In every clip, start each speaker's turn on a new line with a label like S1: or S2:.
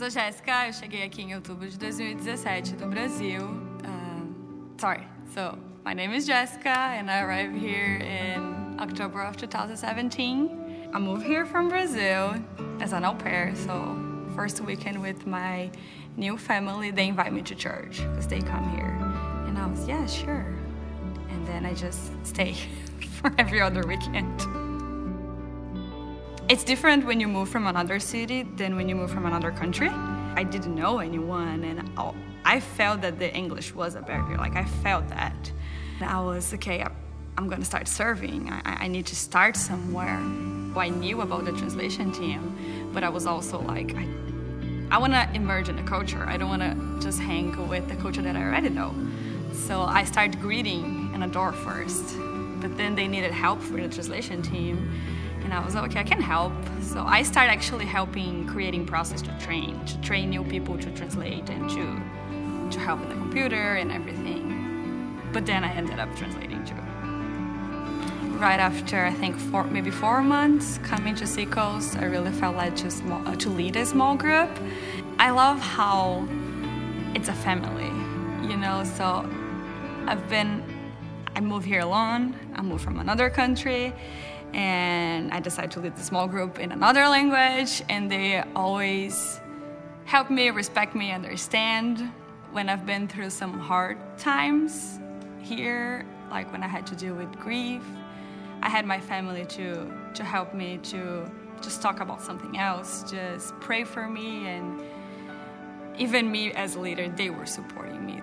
S1: sou Jéssica, eu cheguei aqui em outubro de 2017 do Brasil. Um, sorry, so my name is Jessica and I arrived here in October of 2017. I moved here from Brazil as an au pair, so first weekend with my new family, they invite me to church because they come here. And I was, yeah, sure. And then I just stay for every other weekend. It's different when you move from another city than when you move from another country. I didn't know anyone, and I felt that the English was a barrier. Like, I felt that. And I was, okay, I'm gonna start serving. I, I need to start somewhere. I knew about the translation team, but I was also like, I, I wanna emerge in the culture. I don't wanna just hang with the culture that I already know. So I started greeting in a door first, but then they needed help for the translation team and I was like, okay, I can help. So I started actually helping creating process to train, to train new people to translate and to to help with the computer and everything. But then I ended up translating too. Right after I think four, maybe four months coming to Seacoast, I really felt like to small, uh, to lead a small group. I love how it's a family, you know. So I've been, I moved here alone. I moved from another country, and I decided to lead the small group in another language, and they always help me, respect me, understand when I've been through some hard times here, like when I had to deal with grief. I had my family to to help me to just talk about something else, just pray for me, and even me as a leader, they were supporting me.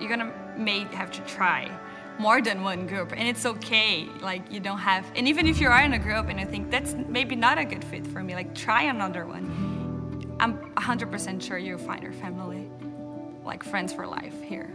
S1: You're gonna may have to try more than one group and it's okay like you don't have and even if you are in a group and you think that's maybe not a good fit for me like try another one. I'm 100% sure you'll find your family like friends for life here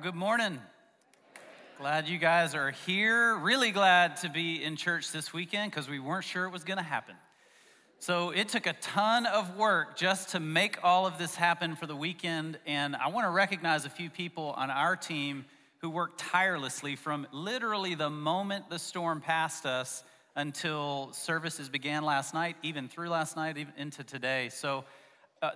S2: good morning. Glad you guys are here. Really glad to be in church this weekend because we weren't sure it was going to happen. So it took a ton of work just to make all of this happen for the weekend. And I want to recognize a few people on our team who worked tirelessly from literally the moment the storm passed us until services began last night, even through last night, even into today. So uh,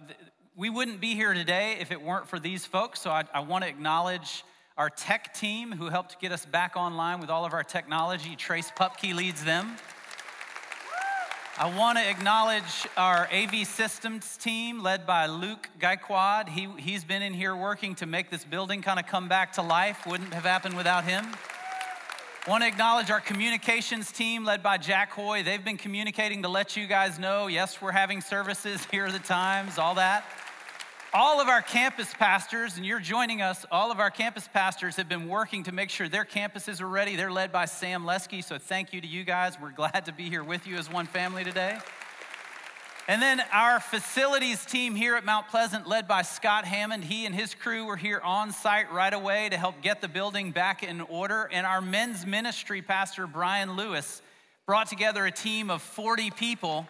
S2: we wouldn't be here today if it weren't for these folks. So I, I want to acknowledge our tech team who helped get us back online with all of our technology. Trace Pupke leads them. I want to acknowledge our AV systems team led by Luke Gaikwad. He, he's been in here working to make this building kind of come back to life. Wouldn't have happened without him. Want to acknowledge our communications team led by Jack Hoy. They've been communicating to let you guys know yes, we're having services, here are the times, all that. All of our campus pastors, and you're joining us, all of our campus pastors have been working to make sure their campuses are ready. They're led by Sam Lesky, so thank you to you guys. We're glad to be here with you as one family today. And then our facilities team here at Mount Pleasant, led by Scott Hammond, he and his crew were here on site right away to help get the building back in order. And our men's ministry pastor, Brian Lewis, brought together a team of 40 people,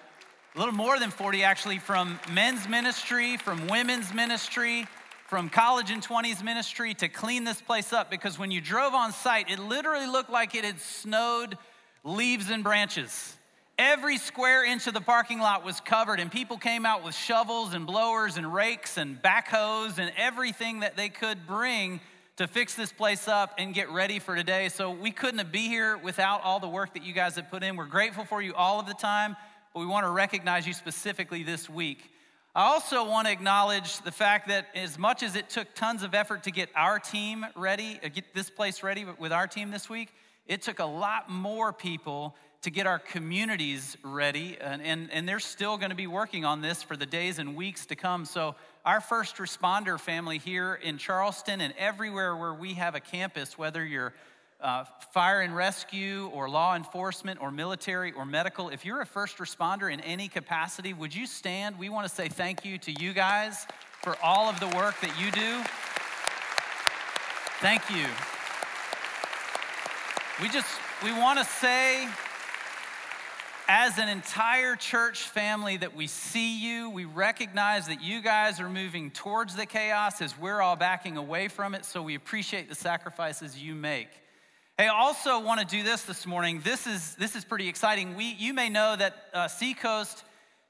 S2: a little more than 40 actually, from men's ministry, from women's ministry, from college and 20s ministry to clean this place up because when you drove on site, it literally looked like it had snowed leaves and branches. Every square inch of the parking lot was covered, and people came out with shovels and blowers and rakes and backhoes and everything that they could bring to fix this place up and get ready for today. So we couldn't be here without all the work that you guys have put in. We're grateful for you all of the time, but we want to recognize you specifically this week. I also want to acknowledge the fact that as much as it took tons of effort to get our team ready, uh, get this place ready with our team this week, it took a lot more people to get our communities ready, and, and, and they're still going to be working on this for the days and weeks to come. So, our first responder family here in Charleston and everywhere where we have a campus, whether you're uh, fire and rescue or law enforcement or military or medical, if you're a first responder in any capacity, would you stand? We want to say thank you to you guys for all of the work that you do. Thank you. We just, we want to say, as an entire church family, that we see you. We recognize that you guys are moving towards the chaos as we're all backing away from it. So we appreciate the sacrifices you make. Hey, I also want to do this this morning. This is, this is pretty exciting. We, you may know that uh, Seacoast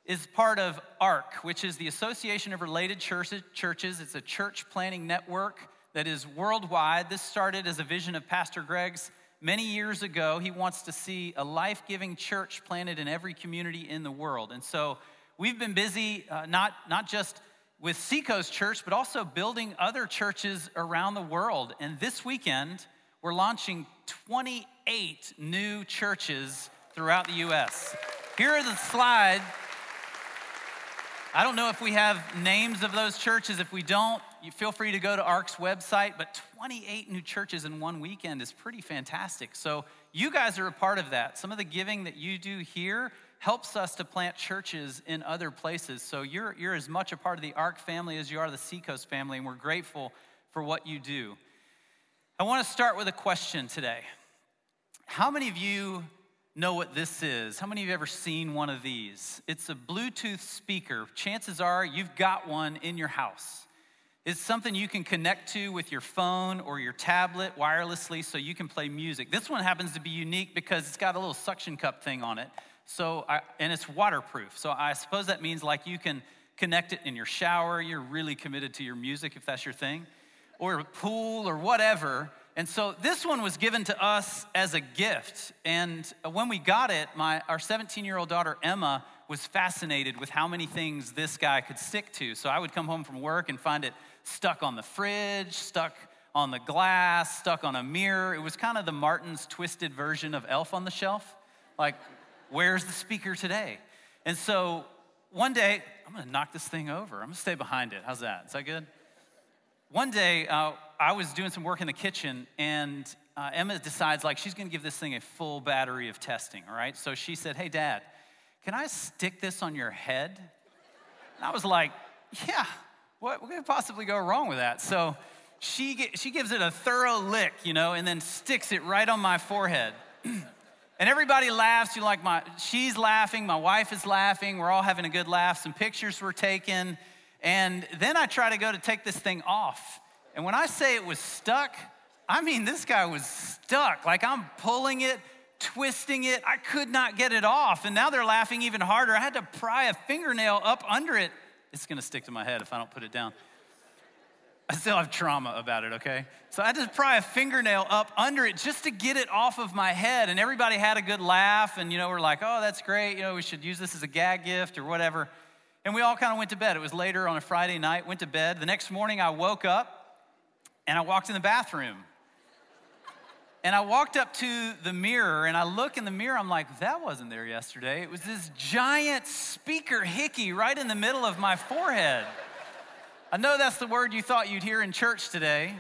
S2: is part of ARC, which is the Association of Related Churches. It's a church planning network that is worldwide. This started as a vision of Pastor Greg's many years ago. He wants to see a life giving church planted in every community in the world. And so we've been busy, uh, not, not just with Seacoast Church, but also building other churches around the world. And this weekend, we're launching 28 new churches throughout the U.S. Here are the slide. I don't know if we have names of those churches. If we don't, you feel free to go to ARC's website. But 28 new churches in one weekend is pretty fantastic. So you guys are a part of that. Some of the giving that you do here helps us to plant churches in other places. So you're, you're as much a part of the ARC family as you are the Seacoast family, and we're grateful for what you do. I want to start with a question today. How many of you know what this is? How many of you have ever seen one of these? It's a Bluetooth speaker. Chances are you've got one in your house. It's something you can connect to with your phone or your tablet wirelessly so you can play music. This one happens to be unique because it's got a little suction cup thing on it. So, I, and it's waterproof. So I suppose that means like you can connect it in your shower. You're really committed to your music if that's your thing or a pool or whatever. And so this one was given to us as a gift. And when we got it, my, our 17 year old daughter Emma was fascinated with how many things this guy could stick to. So I would come home from work and find it stuck on the fridge, stuck on the glass, stuck on a mirror. It was kind of the Martin's twisted version of Elf on the Shelf. Like, where's the speaker today? And so one day, I'm gonna knock this thing over. I'm gonna stay behind it. How's that? Is that good? One day uh, I was doing some work in the kitchen, and uh, Emma decides like she's going to give this thing a full battery of testing. All right, so she said, "Hey, Dad, can I stick this on your head?" And I was like, "Yeah, what, what could possibly go wrong with that?" So she she gives it a thorough lick, you know, and then sticks it right on my forehead. And everybody laughs. You like my, she's laughing, my wife is laughing. We're all having a good laugh. Some pictures were taken. And then I try to go to take this thing off. And when I say it was stuck, I mean, this guy was stuck. Like I'm pulling it, twisting it. I could not get it off. And now they're laughing even harder. I had to pry a fingernail up under it. It's gonna stick to my head if I don't put it down. I still have trauma about it, okay? So I had to pry a fingernail up under it just to get it off of my head. And everybody had a good laugh. And, you know, we're like, oh, that's great. You know, we should use this as a gag gift or whatever. And we all kind of went to bed. It was later on a Friday night, went to bed. The next morning, I woke up and I walked in the bathroom. And I walked up to the mirror and I look in the mirror. I'm like, that wasn't there yesterday. It was this giant speaker hickey right in the middle of my forehead. I know that's the word you thought you'd hear in church today,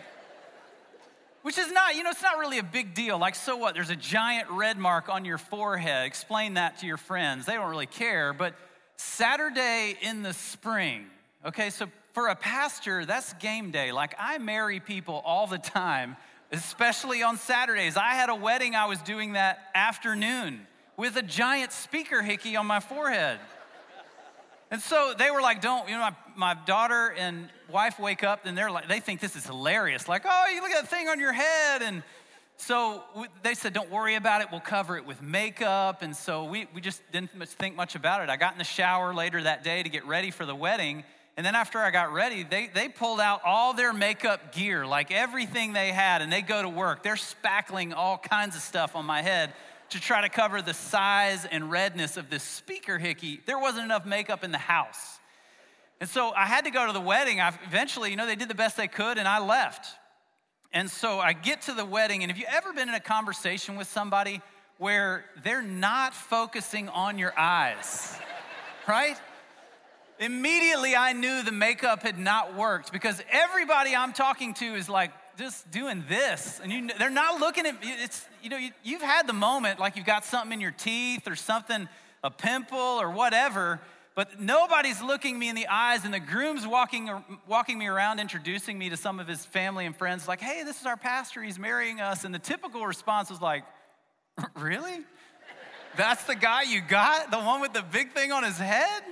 S2: which is not, you know, it's not really a big deal. Like, so what? There's a giant red mark on your forehead. Explain that to your friends. They don't really care, but Saturday in the spring. Okay, so for a pastor, that's game day. Like I marry people all the time, especially on Saturdays. I had a wedding, I was doing that afternoon with a giant speaker hickey on my forehead. And so they were like, don't, you know, my, my daughter and wife wake up and they're like, they think this is hilarious. Like, oh, you look at that thing on your head. And so they said, don't worry about it. We'll cover it with makeup. And so we, we just didn't think much about it. I got in the shower later that day to get ready for the wedding. And then after I got ready, they, they pulled out all their makeup gear, like everything they had, and they go to work. They're spackling all kinds of stuff on my head to try to cover the size and redness of this speaker hickey. There wasn't enough makeup in the house. And so I had to go to the wedding. I eventually, you know, they did the best they could, and I left. And so I get to the wedding, and have you ever been in a conversation with somebody where they're not focusing on your eyes, right? Immediately, I knew the makeup had not worked because everybody I'm talking to is like just doing this, and you, they're not looking at it's. You know, you, have had the moment like you've got something in your teeth or something, a pimple or whatever, but nobody's looking me in the eyes, and the groom's walking walking me around, introducing me to some of his family and friends, like, "Hey, this is our pastor. He's marrying us." And the typical response was like, "Really? That's the guy you got? The one with the big thing on his head?"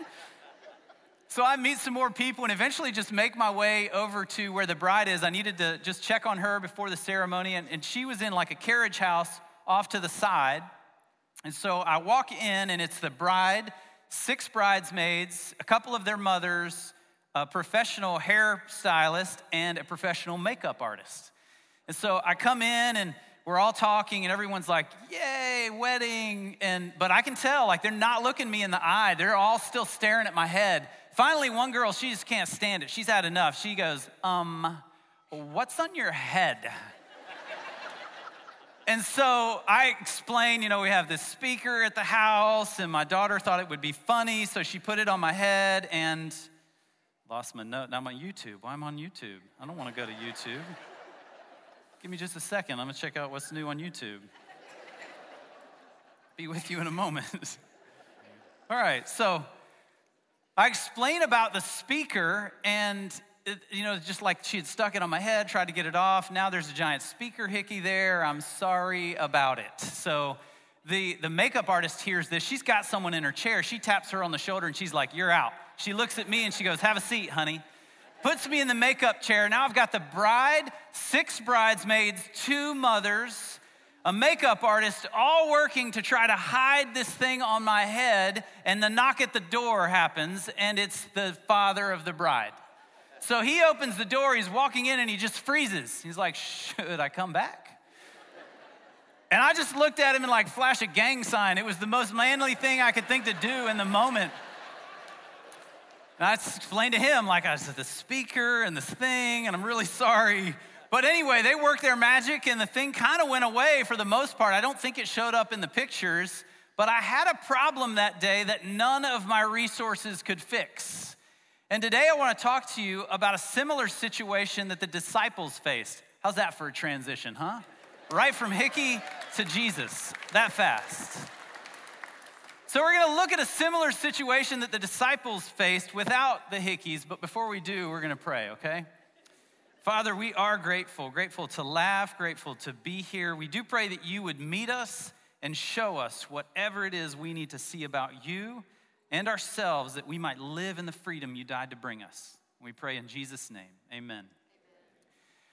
S2: So I meet some more people and eventually just make my way over to where the bride is. I needed to just check on her before the ceremony, and, and she was in like a carriage house off to the side. And so I walk in, and it's the bride, six bridesmaids, a couple of their mothers, a professional hairstylist, and a professional makeup artist. And so I come in, and we're all talking and everyone's like yay wedding and but i can tell like they're not looking me in the eye they're all still staring at my head Finally, one girl, she just can't stand it. She's had enough. She goes, Um, what's on your head? And so I explained, you know, we have this speaker at the house, and my daughter thought it would be funny, so she put it on my head and lost my note. Now I'm on YouTube. Why am I on YouTube? I don't want to go to YouTube. Give me just a second. I'm going to check out what's new on YouTube. Be with you in a moment. All right, so I explain about the speaker, and you know, just like she had stuck it on my head, tried to get it off. Now there's a giant speaker hickey there. I'm sorry about it. So the, the makeup artist hears this. She's got someone in her chair. She taps her on the shoulder and she's like, You're out. She looks at me and she goes, Have a seat, honey. Puts me in the makeup chair. Now I've got the bride, six bridesmaids, two mothers, a makeup artist, all working to try to hide this thing on my head, and the knock at the door happens, and it's the father of the bride. So he opens the door, he's walking in, and he just freezes. He's like, Should I come back? And I just looked at him and like flash a gang sign. It was the most manly thing I could think to do in the moment. And I explained to him, like, I said, the speaker and this thing, and I'm really sorry. But anyway, they worked their magic and the thing kind of went away for the most part. I don't think it showed up in the pictures, but I had a problem that day that none of my resources could fix. And today I want to talk to you about a similar situation that the disciples faced. How's that for a transition, huh? Right from Hickey to Jesus, that fast. So, we're going to look at a similar situation that the disciples faced without the Hickeys, but before we do, we're going to pray, okay? Father, we are grateful, grateful to laugh, grateful to be here. We do pray that you would meet us and show us whatever it is we need to see about you and ourselves that we might live in the freedom you died to bring us. We pray in Jesus' name. Amen.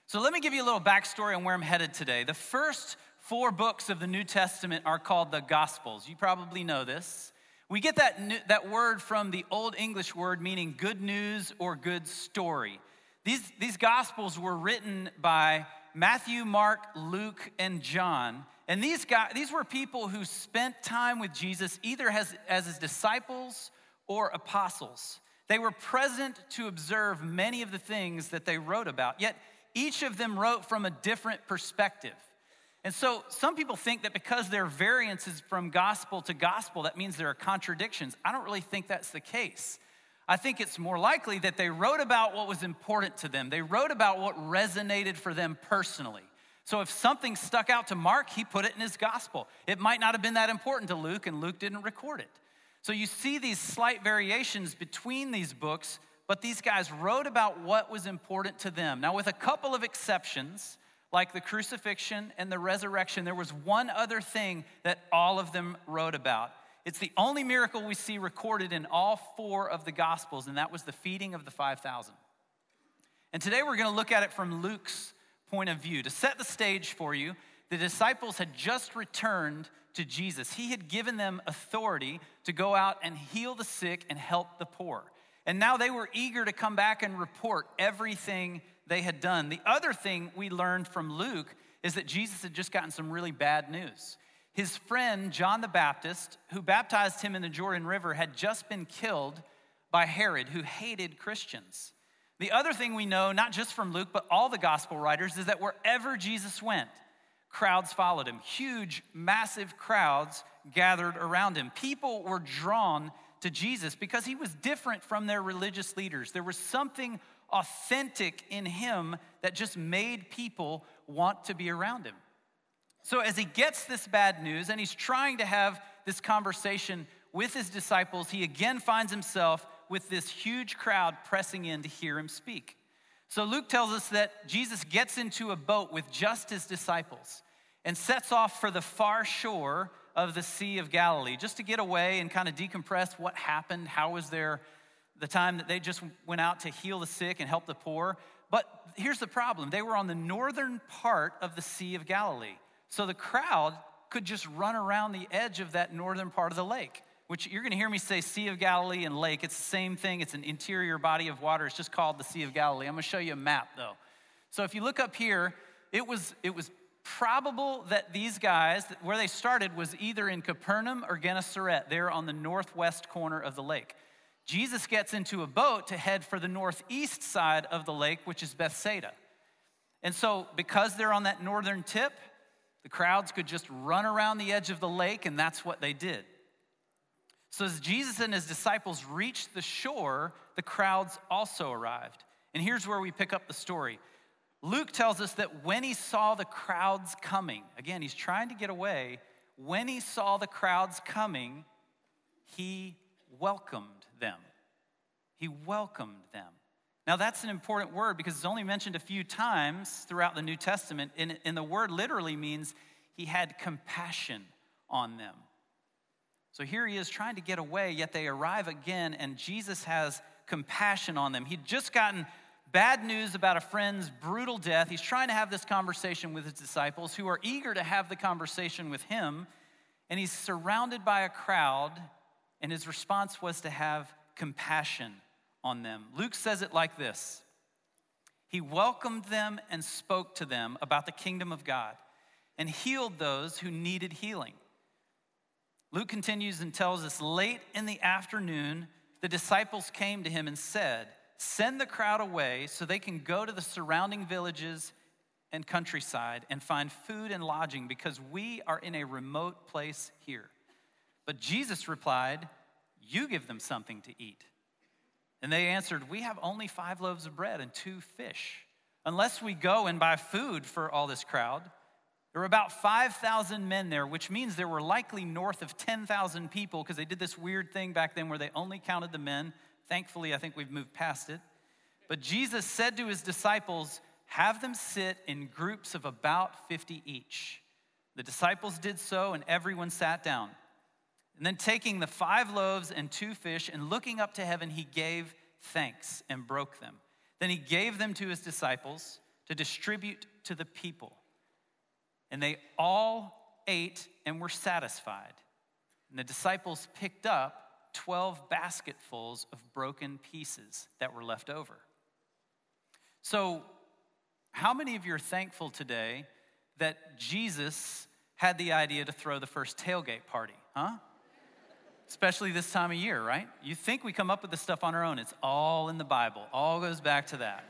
S2: So let me give you a little backstory on where I'm headed today. The first four books of the New Testament are called the Gospels. You probably know this. We get that, that word from the Old English word meaning good news or good story. These, these gospels were written by Matthew, Mark, Luke, and John. And these, guys, these were people who spent time with Jesus either as, as his disciples or apostles. They were present to observe many of the things that they wrote about, yet each of them wrote from a different perspective. And so some people think that because there are variances from gospel to gospel, that means there are contradictions. I don't really think that's the case. I think it's more likely that they wrote about what was important to them. They wrote about what resonated for them personally. So if something stuck out to Mark, he put it in his gospel. It might not have been that important to Luke, and Luke didn't record it. So you see these slight variations between these books, but these guys wrote about what was important to them. Now, with a couple of exceptions, like the crucifixion and the resurrection, there was one other thing that all of them wrote about. It's the only miracle we see recorded in all four of the Gospels, and that was the feeding of the 5,000. And today we're going to look at it from Luke's point of view. To set the stage for you, the disciples had just returned to Jesus. He had given them authority to go out and heal the sick and help the poor. And now they were eager to come back and report everything they had done. The other thing we learned from Luke is that Jesus had just gotten some really bad news. His friend, John the Baptist, who baptized him in the Jordan River, had just been killed by Herod, who hated Christians. The other thing we know, not just from Luke, but all the gospel writers, is that wherever Jesus went, crowds followed him. Huge, massive crowds gathered around him. People were drawn to Jesus because he was different from their religious leaders. There was something authentic in him that just made people want to be around him. So, as he gets this bad news and he's trying to have this conversation with his disciples, he again finds himself with this huge crowd pressing in to hear him speak. So, Luke tells us that Jesus gets into a boat with just his disciples and sets off for the far shore of the Sea of Galilee just to get away and kind of decompress what happened, how was there the time that they just went out to heal the sick and help the poor. But here's the problem they were on the northern part of the Sea of Galilee. So the crowd could just run around the edge of that northern part of the lake, which you're going to hear me say Sea of Galilee and lake. It's the same thing, it's an interior body of water. It's just called the Sea of Galilee. I'm going to show you a map though. So if you look up here, it was, it was probable that these guys, where they started, was either in Capernaum or Gennesaret, there on the northwest corner of the lake. Jesus gets into a boat to head for the northeast side of the lake, which is Bethsaida. And so, because they're on that northern tip, the crowds could just run around the edge of the lake, and that's what they did. So, as Jesus and his disciples reached the shore, the crowds also arrived. And here's where we pick up the story. Luke tells us that when he saw the crowds coming, again, he's trying to get away. When he saw the crowds coming, he welcomed them. He welcomed them. Now, that's an important word because it's only mentioned a few times throughout the New Testament, and, and the word literally means he had compassion on them. So here he is trying to get away, yet they arrive again, and Jesus has compassion on them. He'd just gotten bad news about a friend's brutal death. He's trying to have this conversation with his disciples who are eager to have the conversation with him, and he's surrounded by a crowd and his response was to have compassion on them. Luke says it like this He welcomed them and spoke to them about the kingdom of God and healed those who needed healing. Luke continues and tells us late in the afternoon, the disciples came to him and said, Send the crowd away so they can go to the surrounding villages and countryside and find food and lodging because we are in a remote place here. But Jesus replied, You give them something to eat. And they answered, We have only five loaves of bread and two fish. Unless we go and buy food for all this crowd, there were about 5,000 men there, which means there were likely north of 10,000 people because they did this weird thing back then where they only counted the men. Thankfully, I think we've moved past it. But Jesus said to his disciples, Have them sit in groups of about 50 each. The disciples did so, and everyone sat down. And then taking the five loaves and two fish and looking up to heaven, he gave thanks and broke them. Then he gave them to his disciples to distribute to the people. And they all ate and were satisfied. And the disciples picked up 12 basketfuls of broken pieces that were left over. So, how many of you are thankful today that Jesus had the idea to throw the first tailgate party? Huh? especially this time of year, right? You think we come up with this stuff on our own. It's all in the Bible, all goes back to that.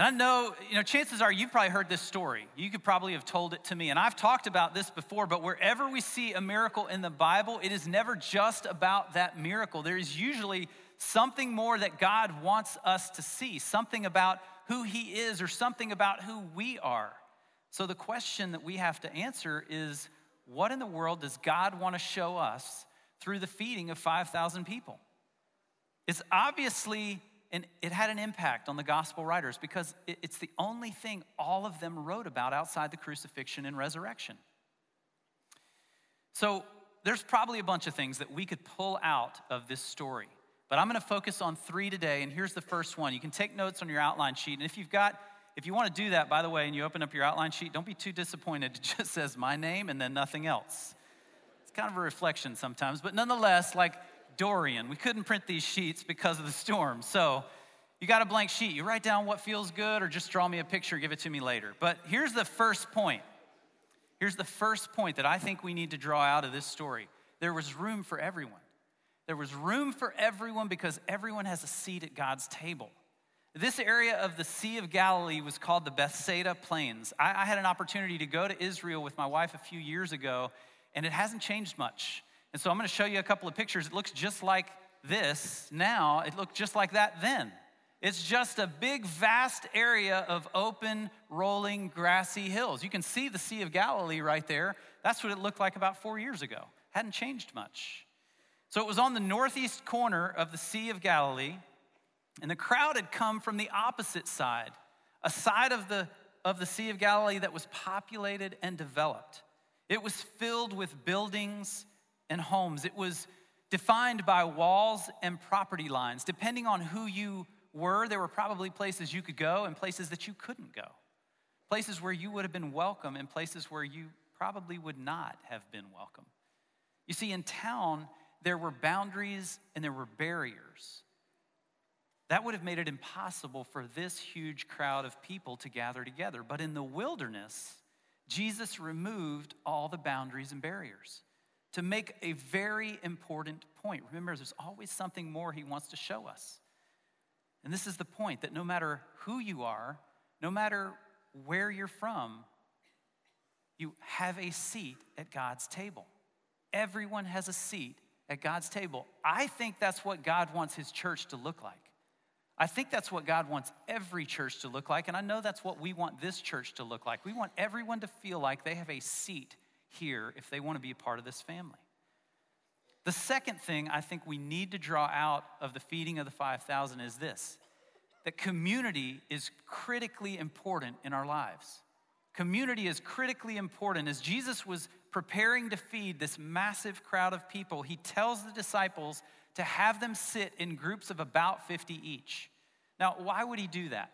S2: And I know, you know, chances are you've probably heard this story. You could probably have told it to me. And I've talked about this before, but wherever we see a miracle in the Bible, it is never just about that miracle. There is usually something more that God wants us to see, something about who He is or something about who we are. So the question that we have to answer is what in the world does God want to show us through the feeding of 5,000 people? It's obviously, and it had an impact on the gospel writers because it's the only thing all of them wrote about outside the crucifixion and resurrection. So there's probably a bunch of things that we could pull out of this story. But I'm going to focus on three today, and here's the first one. You can take notes on your outline sheet, and if you've got if you want to do that, by the way, and you open up your outline sheet, don't be too disappointed. It just says my name and then nothing else. It's kind of a reflection sometimes, but nonetheless, like Dorian, we couldn't print these sheets because of the storm. So you got a blank sheet. You write down what feels good or just draw me a picture, give it to me later. But here's the first point. Here's the first point that I think we need to draw out of this story there was room for everyone. There was room for everyone because everyone has a seat at God's table. This area of the Sea of Galilee was called the Bethsaida Plains. I, I, had an opportunity to go to Israel with my wife a few years ago, and it hasn't changed much. And so I'm going to show you a couple of pictures. It looks just like this now, it looked just like that then. It's just a big, vast area of open, rolling, grassy hills. You can see the Sea of Galilee right there. That's what it looked like about four years ago. Hadn't changed much. So it was on the northeast corner of the Sea of Galilee, and the crowd had come from the opposite side, a side of the, of the Sea of Galilee that was populated and developed. It was filled with buildings and homes. It was defined by walls and property lines. Depending on who you were, there were probably places you could go and places that you couldn't go. Places where you would have been welcome and places where you probably would not have been welcome. You see, in town, there were boundaries and there were barriers. That would have made it impossible for this huge crowd of people to gather together. But in the wilderness, Jesus removed all the boundaries and barriers to make a very important point. Remember, there's always something more he wants to show us. And this is the point that no matter who you are, no matter where you're from, you have a seat at God's table. Everyone has a seat at God's table. I think that's what God wants his church to look like. I think that's what God wants every church to look like, and I know that's what we want this church to look like. We want everyone to feel like they have a seat here if they want to be a part of this family. The second thing I think we need to draw out of the feeding of the 5,000 is this that community is critically important in our lives. Community is critically important. As Jesus was preparing to feed this massive crowd of people, he tells the disciples to have them sit in groups of about 50 each. Now, why would he do that?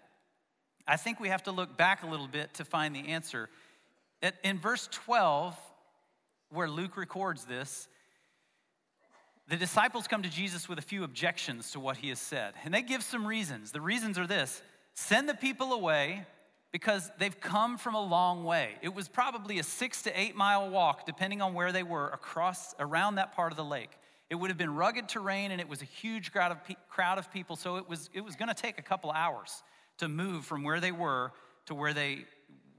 S2: I think we have to look back a little bit to find the answer. In verse 12, where Luke records this, the disciples come to Jesus with a few objections to what he has said. And they give some reasons. The reasons are this send the people away because they've come from a long way. It was probably a six to eight mile walk, depending on where they were, across around that part of the lake. It would have been rugged terrain and it was a huge crowd of, pe- crowd of people, so it was, it was going to take a couple hours to move from where they were to where they,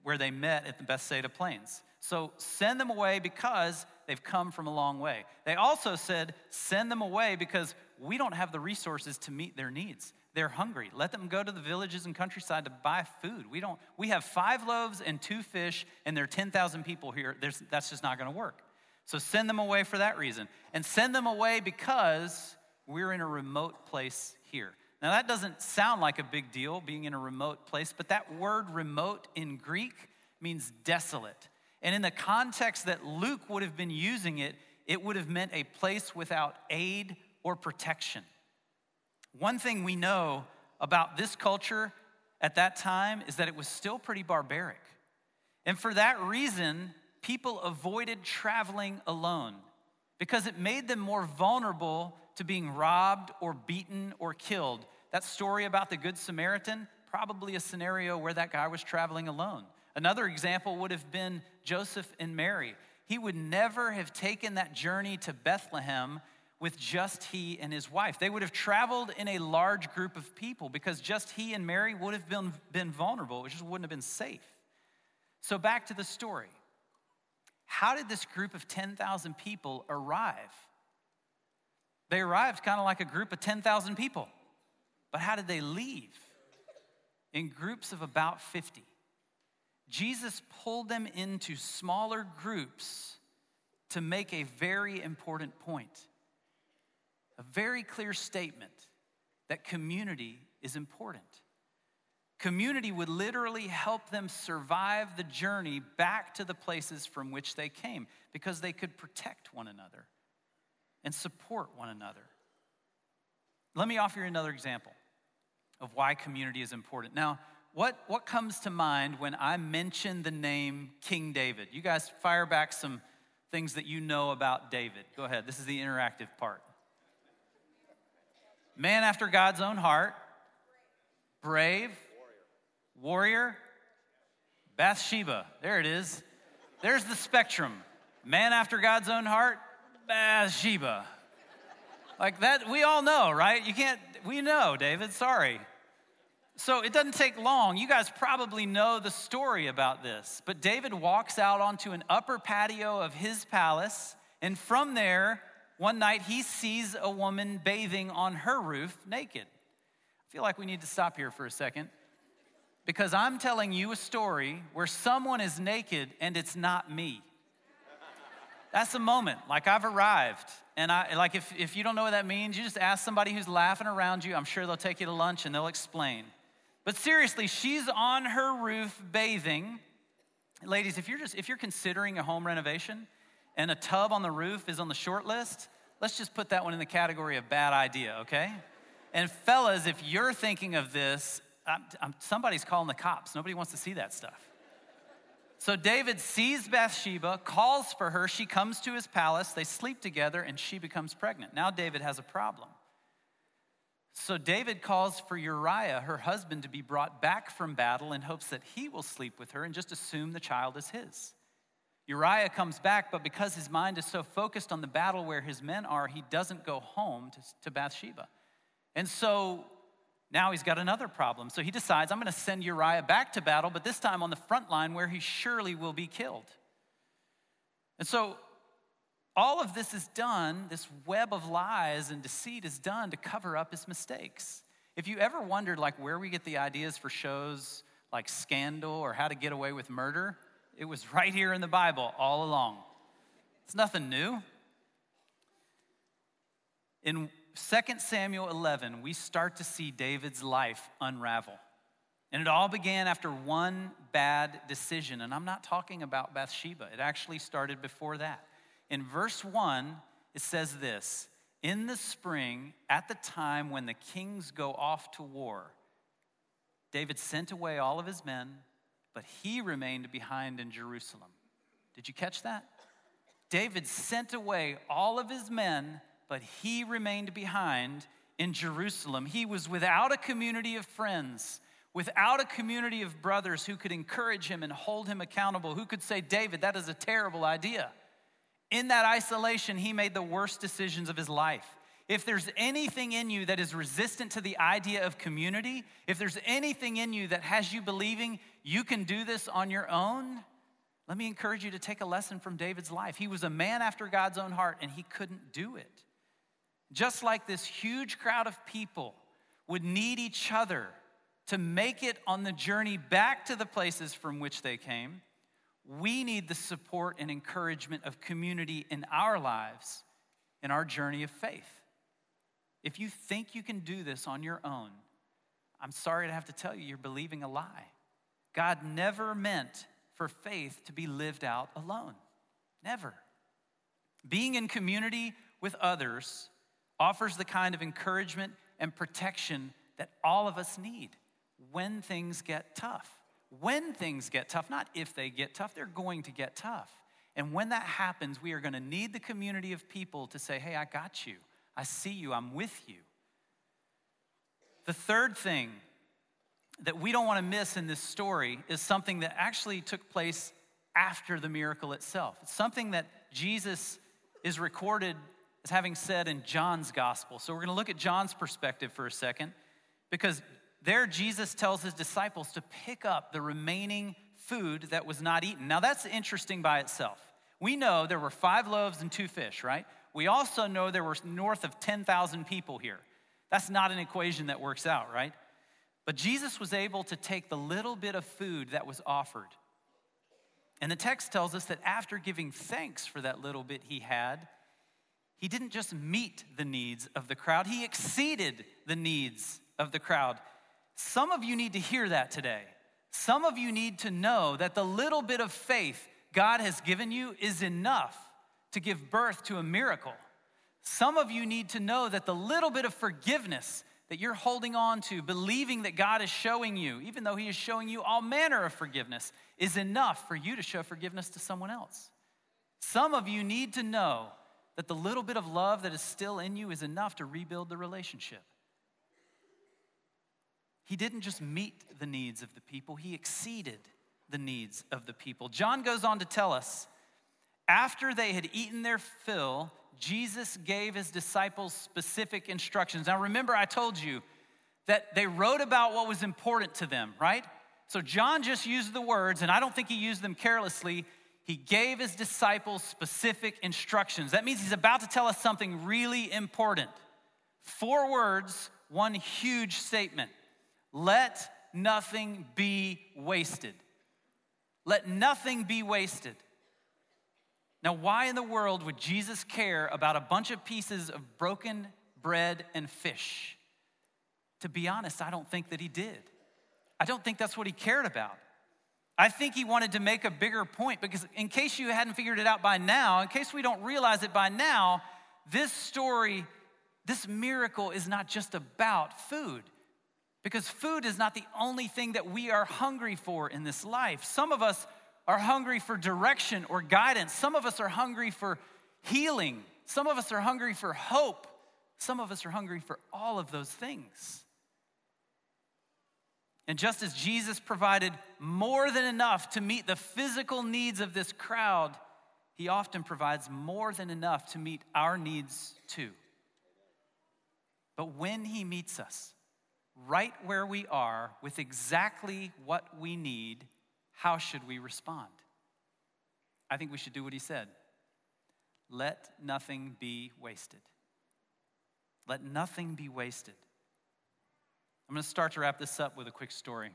S2: where they met at the Bethsaida Plains. So send them away because they've come from a long way. They also said, send them away because we don't have the resources to meet their needs. They're hungry. Let them go to the villages and countryside to buy food. We don't. We have five loaves and two fish, and there are ten thousand people here. There's, that's just not going to work. So send them away for that reason, and send them away because we're in a remote place here. Now that doesn't sound like a big deal, being in a remote place, but that word "remote" in Greek means desolate. And in the context that Luke would have been using it, it would have meant a place without aid or protection. One thing we know about this culture at that time is that it was still pretty barbaric. And for that reason, people avoided traveling alone because it made them more vulnerable to being robbed or beaten or killed. That story about the Good Samaritan, probably a scenario where that guy was traveling alone. Another example would have been Joseph and Mary. He would never have taken that journey to Bethlehem with just he and his wife. They would have traveled in a large group of people because just he and Mary would have been, been vulnerable, It just wouldn't have been safe. So, back to the story. How did this group of 10,000 people arrive? They arrived kind of like a group of 10,000 people. But how did they leave? In groups of about 50. Jesus pulled them into smaller groups to make a very important point. A very clear statement that community is important. Community would literally help them survive the journey back to the places from which they came because they could protect one another and support one another. Let me offer you another example of why community is important. Now, what, what comes to mind when I mention the name King David? You guys fire back some things that you know about David. Go ahead, this is the interactive part. Man after God's own heart, brave, warrior, Bathsheba. There it is. There's the spectrum. Man after God's own heart, Bathsheba. Like that, we all know, right? You can't, we know, David, sorry. So it doesn't take long. You guys probably know the story about this. But David walks out onto an upper patio of his palace, and from there, one night he sees a woman bathing on her roof naked. I feel like we need to stop here for a second because I'm telling you a story where someone is naked and it's not me. That's a moment, like I've arrived. And I like if, if you don't know what that means, you just ask somebody who's laughing around you. I'm sure they'll take you to lunch and they'll explain. But seriously, she's on her roof bathing. Ladies, if you're just if you're considering a home renovation and a tub on the roof is on the short list, let's just put that one in the category of bad idea, okay? And fellas, if you're thinking of this, I'm, I'm, somebody's calling the cops. Nobody wants to see that stuff. So David sees Bathsheba, calls for her. She comes to his palace. They sleep together, and she becomes pregnant. Now David has a problem. So David calls for Uriah, her husband, to be brought back from battle in hopes that he will sleep with her and just assume the child is his. Uriah comes back, but because his mind is so focused on the battle where his men are, he doesn't go home to, to Bathsheba. And so now he's got another problem. So he decides, I'm going to send Uriah back to battle, but this time on the front line where he surely will be killed. And so all of this is done, this web of lies and deceit is done to cover up his mistakes. If you ever wondered like where we get the ideas for shows like Scandal or How to Get Away with Murder, it was right here in the Bible all along. It's nothing new. In 2 Samuel 11, we start to see David's life unravel. And it all began after one bad decision. And I'm not talking about Bathsheba, it actually started before that. In verse 1, it says this In the spring, at the time when the kings go off to war, David sent away all of his men, but he remained behind in Jerusalem. Did you catch that? David sent away all of his men, but he remained behind in Jerusalem. He was without a community of friends, without a community of brothers who could encourage him and hold him accountable, who could say, David, that is a terrible idea. In that isolation, he made the worst decisions of his life. If there's anything in you that is resistant to the idea of community, if there's anything in you that has you believing you can do this on your own, let me encourage you to take a lesson from David's life. He was a man after God's own heart and he couldn't do it. Just like this huge crowd of people would need each other to make it on the journey back to the places from which they came, we need the support and encouragement of community in our lives in our journey of faith. If you think you can do this on your own, I'm sorry to have to tell you, you're believing a lie. God never meant for faith to be lived out alone. Never. Being in community with others offers the kind of encouragement and protection that all of us need when things get tough when things get tough, not if they get tough, they're going to get tough. And when that happens, we are going to need the community of people to say, hey, I got you. I see you. I'm with you. The third thing that we don't want to miss in this story is something that actually took place after the miracle itself. It's something that Jesus is recorded having said in John's gospel. So we're going to look at John's perspective for a second because there, Jesus tells his disciples to pick up the remaining food that was not eaten. Now, that's interesting by itself. We know there were five loaves and two fish, right? We also know there were north of 10,000 people here. That's not an equation that works out, right? But Jesus was able to take the little bit of food that was offered. And the text tells us that after giving thanks for that little bit he had, he didn't just meet the needs of the crowd, he exceeded the needs of the crowd. Some of you need to hear that today. Some of you need to know that the little bit of faith God has given you is enough to give birth to a miracle. Some of you need to know that the little bit of forgiveness that you're holding on to, believing that God is showing you, even though He is showing you all manner of forgiveness, is enough for you to show forgiveness to someone else. Some of you need to know that the little bit of love that is still in you is enough to rebuild the relationship. He didn't just meet the needs of the people, he exceeded the needs of the people. John goes on to tell us after they had eaten their fill, Jesus gave his disciples specific instructions. Now, remember, I told you that they wrote about what was important to them, right? So John just used the words, and I don't think he used them carelessly. He gave his disciples specific instructions. That means he's about to tell us something really important. Four words, one huge statement. Let nothing be wasted. Let nothing be wasted. Now, why in the world would Jesus care about a bunch of pieces of broken bread and fish? To be honest, I don't think that he did. I don't think that's what he cared about. I think he wanted to make a bigger point because, in case you hadn't figured it out by now, in case we don't realize it by now, this story, this miracle is not just about food. Because food is not the only thing that we are hungry for in this life. Some of us are hungry for direction or guidance. Some of us are hungry for healing. Some of us are hungry for hope. Some of us are hungry for all of those things. And just as Jesus provided more than enough to meet the physical needs of this crowd, he often provides more than enough to meet our needs too. But when he meets us, right where we are, with exactly what we need, how should we respond? I think we should do what he said let nothing be wasted. Let nothing be wasted. I'm going to start to wrap this up with a quick story.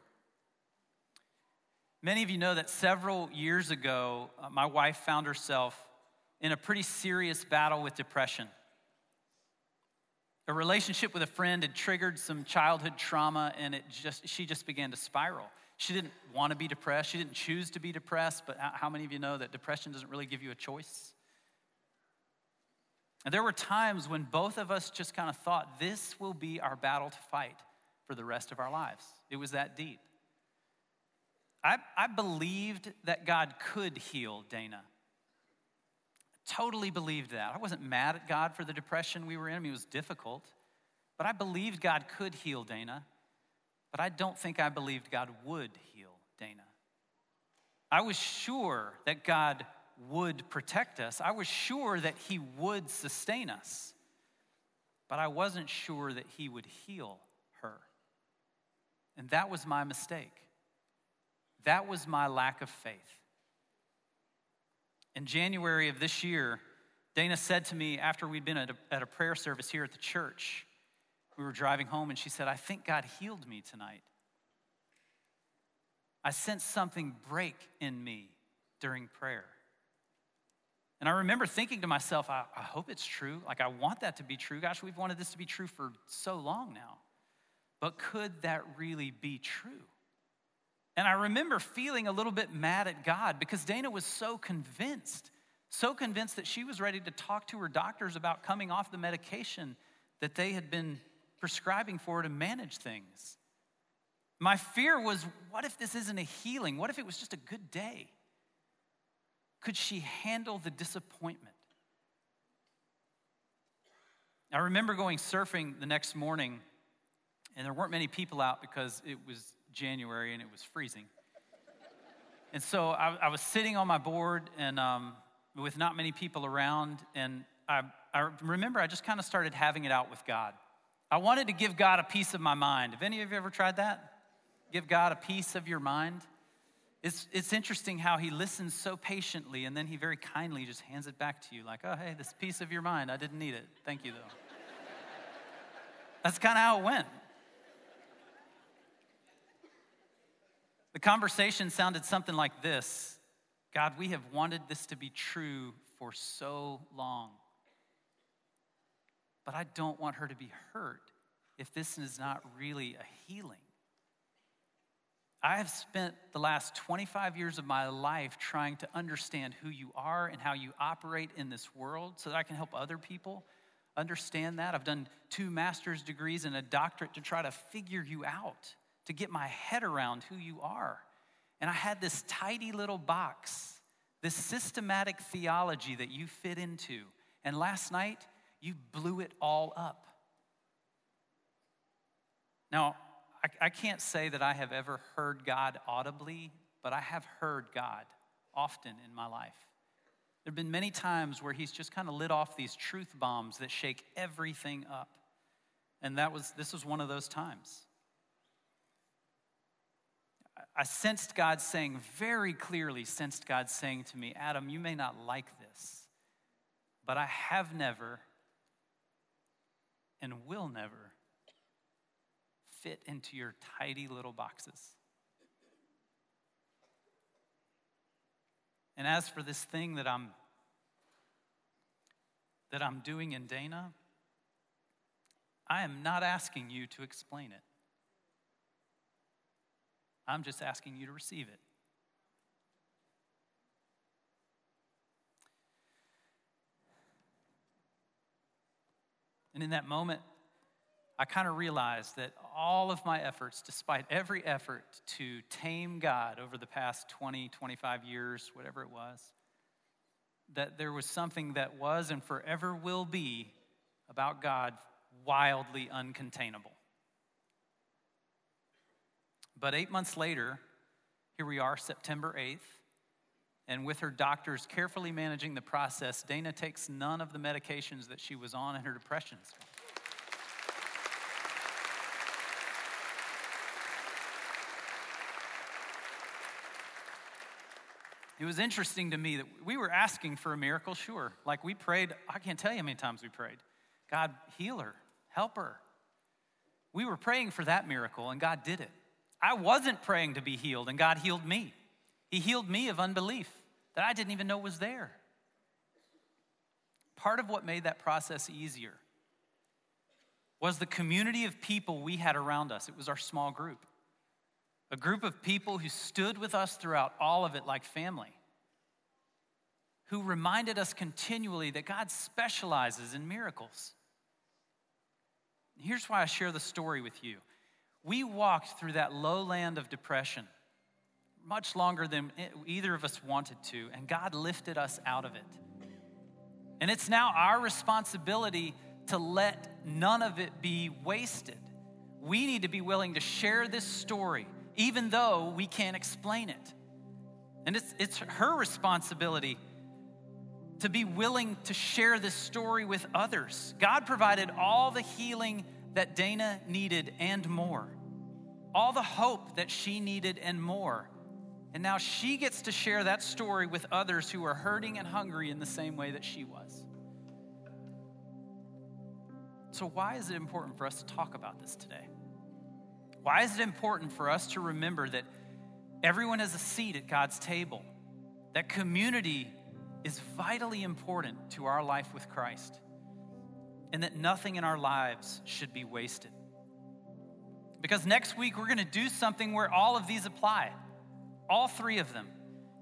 S2: Many of you know that several years ago, uh, my wife found herself in a pretty serious battle with depression. A relationship with a friend had triggered some childhood trauma, and it just, she just began to spiral. She didn't want to be depressed. She didn't choose to be depressed, but how many of you know that depression doesn't really give you a choice? And there were times when both of us just kind of thought, this will be our battle to fight for the rest of our lives. It was that deep. I, I believed that God could heal Dana. Totally believed that. I wasn't mad at God for the depression we were in. I mean, it was difficult. But I believed God could heal Dana. But I don't think I believed God would heal Dana. I was sure that God would protect us. I was sure that He would sustain us. But I wasn't sure that He would heal. And that was my mistake. That was my lack of faith. In January of this year, Dana said to me after we'd been at a, at a prayer service here at the church, we were driving home, and she said, I think God healed me tonight. I sensed something break in me during prayer. And I remember thinking to myself, I, I, hope it's true. Like, I want that to be true. Gosh, we've wanted this to be true for so long now. But could that really be true? And I remember feeling a little bit mad at God because Dana was so convinced, so convinced that she was ready to talk to her doctors about coming off the medication that they had been prescribing for her to manage things. My fear was what if this isn't a healing? What if it was just a good day? Could she handle the disappointment? I remember going surfing the next morning and there weren't many people out because it was January and it was freezing. and so I, I, was sitting on my board and um, with not many people around, and I, I remember I just kind of started having it out with God. I wanted to give God a piece of my mind. Have any of you ever tried that? Give God a piece of your mind? It's, it's interesting how he listens so patiently and then he very kindly just hands it back to you, like, oh, hey, this piece of your mind, I didn't need it. Thank you, though. That's kind of how it went. Conversation sounded something like this God, we have wanted this to be true for so long. But I don't want her to be hurt if this is not really a healing. I have spent the last 25 years of my life trying to understand who you are and how you operate in this world so that I can help other people understand that. I've done two master's degrees and a doctorate to try to figure you out to get my head around who you are. And I had this tidy little box, this systematic theology that you fit into. And last night, you blew it all up. Now, I, I can't say that I have ever heard God audibly, but I have heard God often in my life. There have been many times where He's just kind of lit off these truth bombs that shake everything up. And that was, this was one of those times. I sensed God saying, very clearly, sensed God saying to me, Adam, you may not like this, but I have never and will never fit into your tidy little boxes. And as for this thing that I'm that I'm doing in Dana, I am not asking you to explain it. I'm just asking you to receive it. And in that moment, I kind of realized that all of my efforts, despite every effort to tame God over the past 20, 25 years, whatever it was, that there was something that was and forever will be about God wildly uncontainable. But eight months later, here we are, September 8th, and with her doctors carefully managing the process, Dana takes none of the medications that she was on in her depression. It was interesting to me that we were asking for a miracle, sure. Like we prayed, I can't tell you how many times we prayed God, heal her, help her. We were praying for that miracle, and God did it. I wasn't praying to be healed, and God healed me. He healed me of unbelief that I didn't even know was there. Part of what made that process easier was the community of people we had around us. It was our small group a group of people who stood with us throughout all of it like family, who reminded us continually that God specializes in miracles. Here's why I share the story with you. We walked through that lowland of depression much longer than either of us wanted to, and God lifted us out of it. And it's now our responsibility to let none of it be wasted. We need to be willing to share this story even though we can't explain it. And it's, it's her responsibility to be willing to share this story with others. God provided all the healing that Dana needed and more, all the hope that she needed and more. And now she gets to share that story with others who are hurting and hungry in the same way that she was. So, why is it important for us to talk about this today? Why is it important for us to remember that everyone has a seat at God's table? That community is vitally important to our life with Christ, and that nothing in our lives should be wasted. Because next week we're going to do something where all of these apply, all three of them.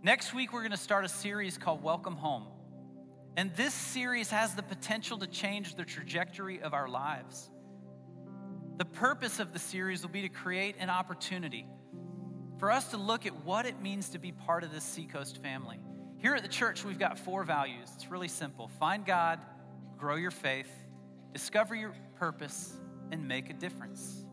S2: Next week we're going to start a series called Welcome Home. And this series has the potential to change the trajectory of our lives. The purpose of the series will be to create an opportunity for us to look at what it means to be part of this Seacoast family. Here at the church, we've got four values. It's really simple find God, grow your faith, discover your purpose, and make a difference.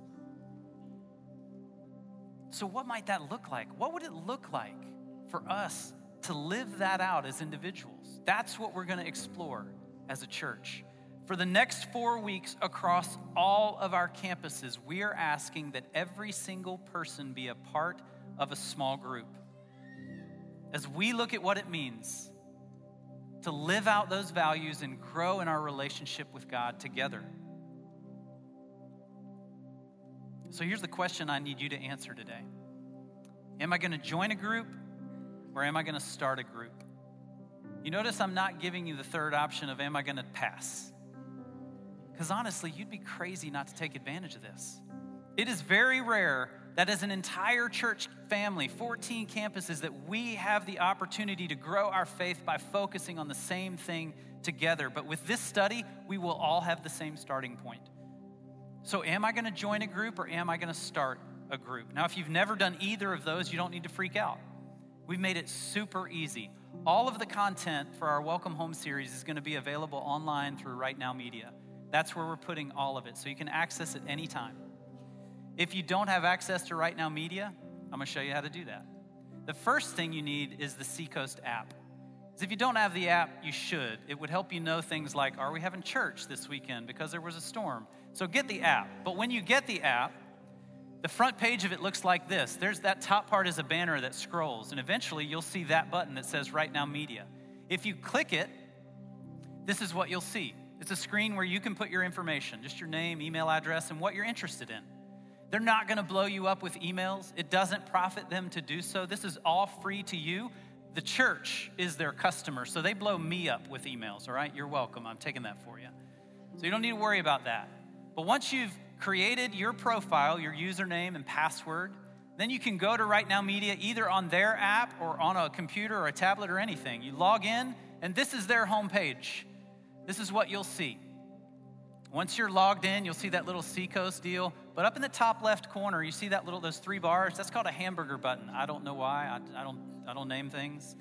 S2: So, what might that look like? What would it look like for us to live that out as individuals? That's what we're going to explore as a church. For the next four weeks across all of our campuses, we are asking that every single person be a part of a small group. As we look at what it means to live out those values and grow in our relationship with God together. So here's the question I need you to answer today Am I going to join a group or am I going to start a group? You notice I'm not giving you the third option of am I going to pass? Because honestly, you'd be crazy not to take advantage of this. It is very rare that as an entire church family, 14 campuses, that we have the opportunity to grow our faith by focusing on the same thing together. But with this study, we will all have the same starting point. So, am I going to join a group or am I going to start a group? Now, if you've never done either of those, you don't need to freak out. We've made it super easy. All of the content for our Welcome Home series is going to be available online through Right Now Media. That's where we're putting all of it, so you can access it anytime. If you don't have access to Right Now Media, I'm going to show you how to do that. The first thing you need is the Seacoast app. if you don't have the app, you should. It would help you know things like, are we having church this weekend because there was a storm? So get the app. But when you get the app, the front page of it looks like this. There's that top part is a banner that scrolls, and eventually you'll see that button that says Right Now Media. If you click it, this is what you'll see. It's a screen where you can put your information, just your name, email address, and what you're interested in. They're not going to blow you up with emails. It doesn't profit them to do so. This is all free to you. The church is their customer, so they blow me up with emails, all right? You're welcome. I'm taking that for you. So you don't need to worry about that. But once you've created your profile, your username and password, then you can go to Right Now Media either on their app or on a computer or a tablet or anything. You log in, and this is their homepage. This is what you'll see. Once you're logged in, you'll see that little Seacoast deal. But up in the top left corner, you see that little those three bars. That's called a hamburger button. I don't know why. I, I don't I don't name things,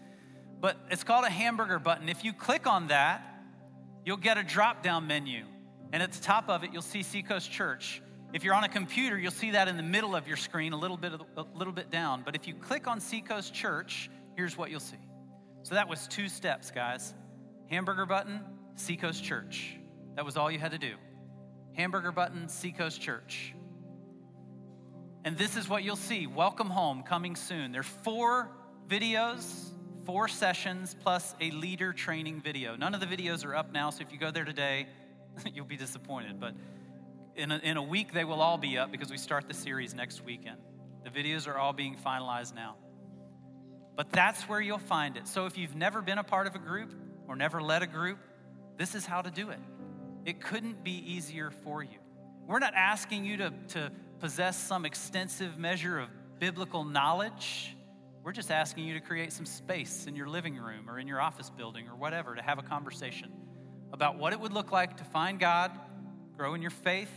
S2: but it's called a hamburger button. If you click on that, you'll get a drop down menu, and at the top of it, you'll see Seacoast Church. If you're on a computer, you'll see that in the middle of your screen, a little bit the, a little bit down. But if you click on Seacoast Church, here's what you'll see. So that was two steps, guys. Hamburger button, Seacoast Church. That was all you had to do. Hamburger button, Seacoast Church. And this is what you'll see Welcome Home coming soon. There's four videos, four sessions, plus a leader training video. None of the videos are up now, so if you go there today, you'll be disappointed. But in a, in a week, they will all be up because we start the series next weekend. The videos are all being finalized now. But that's where you'll find it. So if you've never been a part of a group or never led a group, this is how to do it. It couldn't be easier for you. We're not asking you to, to possess some extensive measure of biblical knowledge. We're just asking you to create some space in your living room or in your office building or whatever to have a conversation about what it would look like to find God, grow in your faith,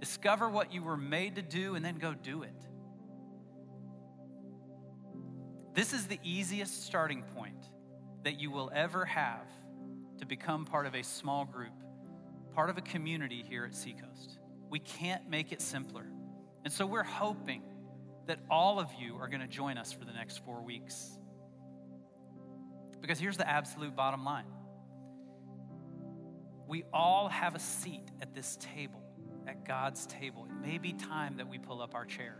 S2: discover what you were made to do, and then go do it. This is the easiest starting point that you will ever have to become part of a small group, part of a community here at Seacoast. We can't make it simpler. And so we're hoping that all of you are going to join us for the next four weeks. Because here's the absolute bottom line we all have a seat at this table, at God's table. It may be time that we pull up our chair.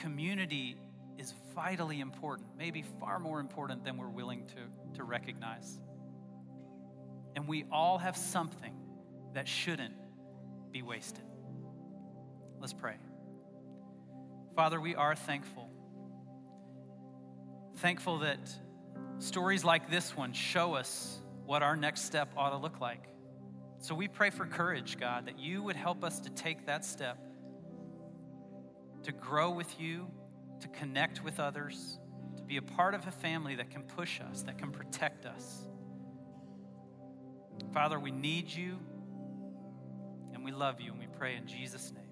S2: Community is vitally important, maybe far more important than we're willing to, to recognize. And we all have something that shouldn't be wasted. Let's pray. Father, we are thankful. Thankful that stories like this one show us what our next step ought to look like. So we pray for courage, God, that you would help us to take that step, to grow with you, to connect with others, to be a part of a family that can push us, that can protect us. Father, we need you and we love you and we pray in Jesus' name.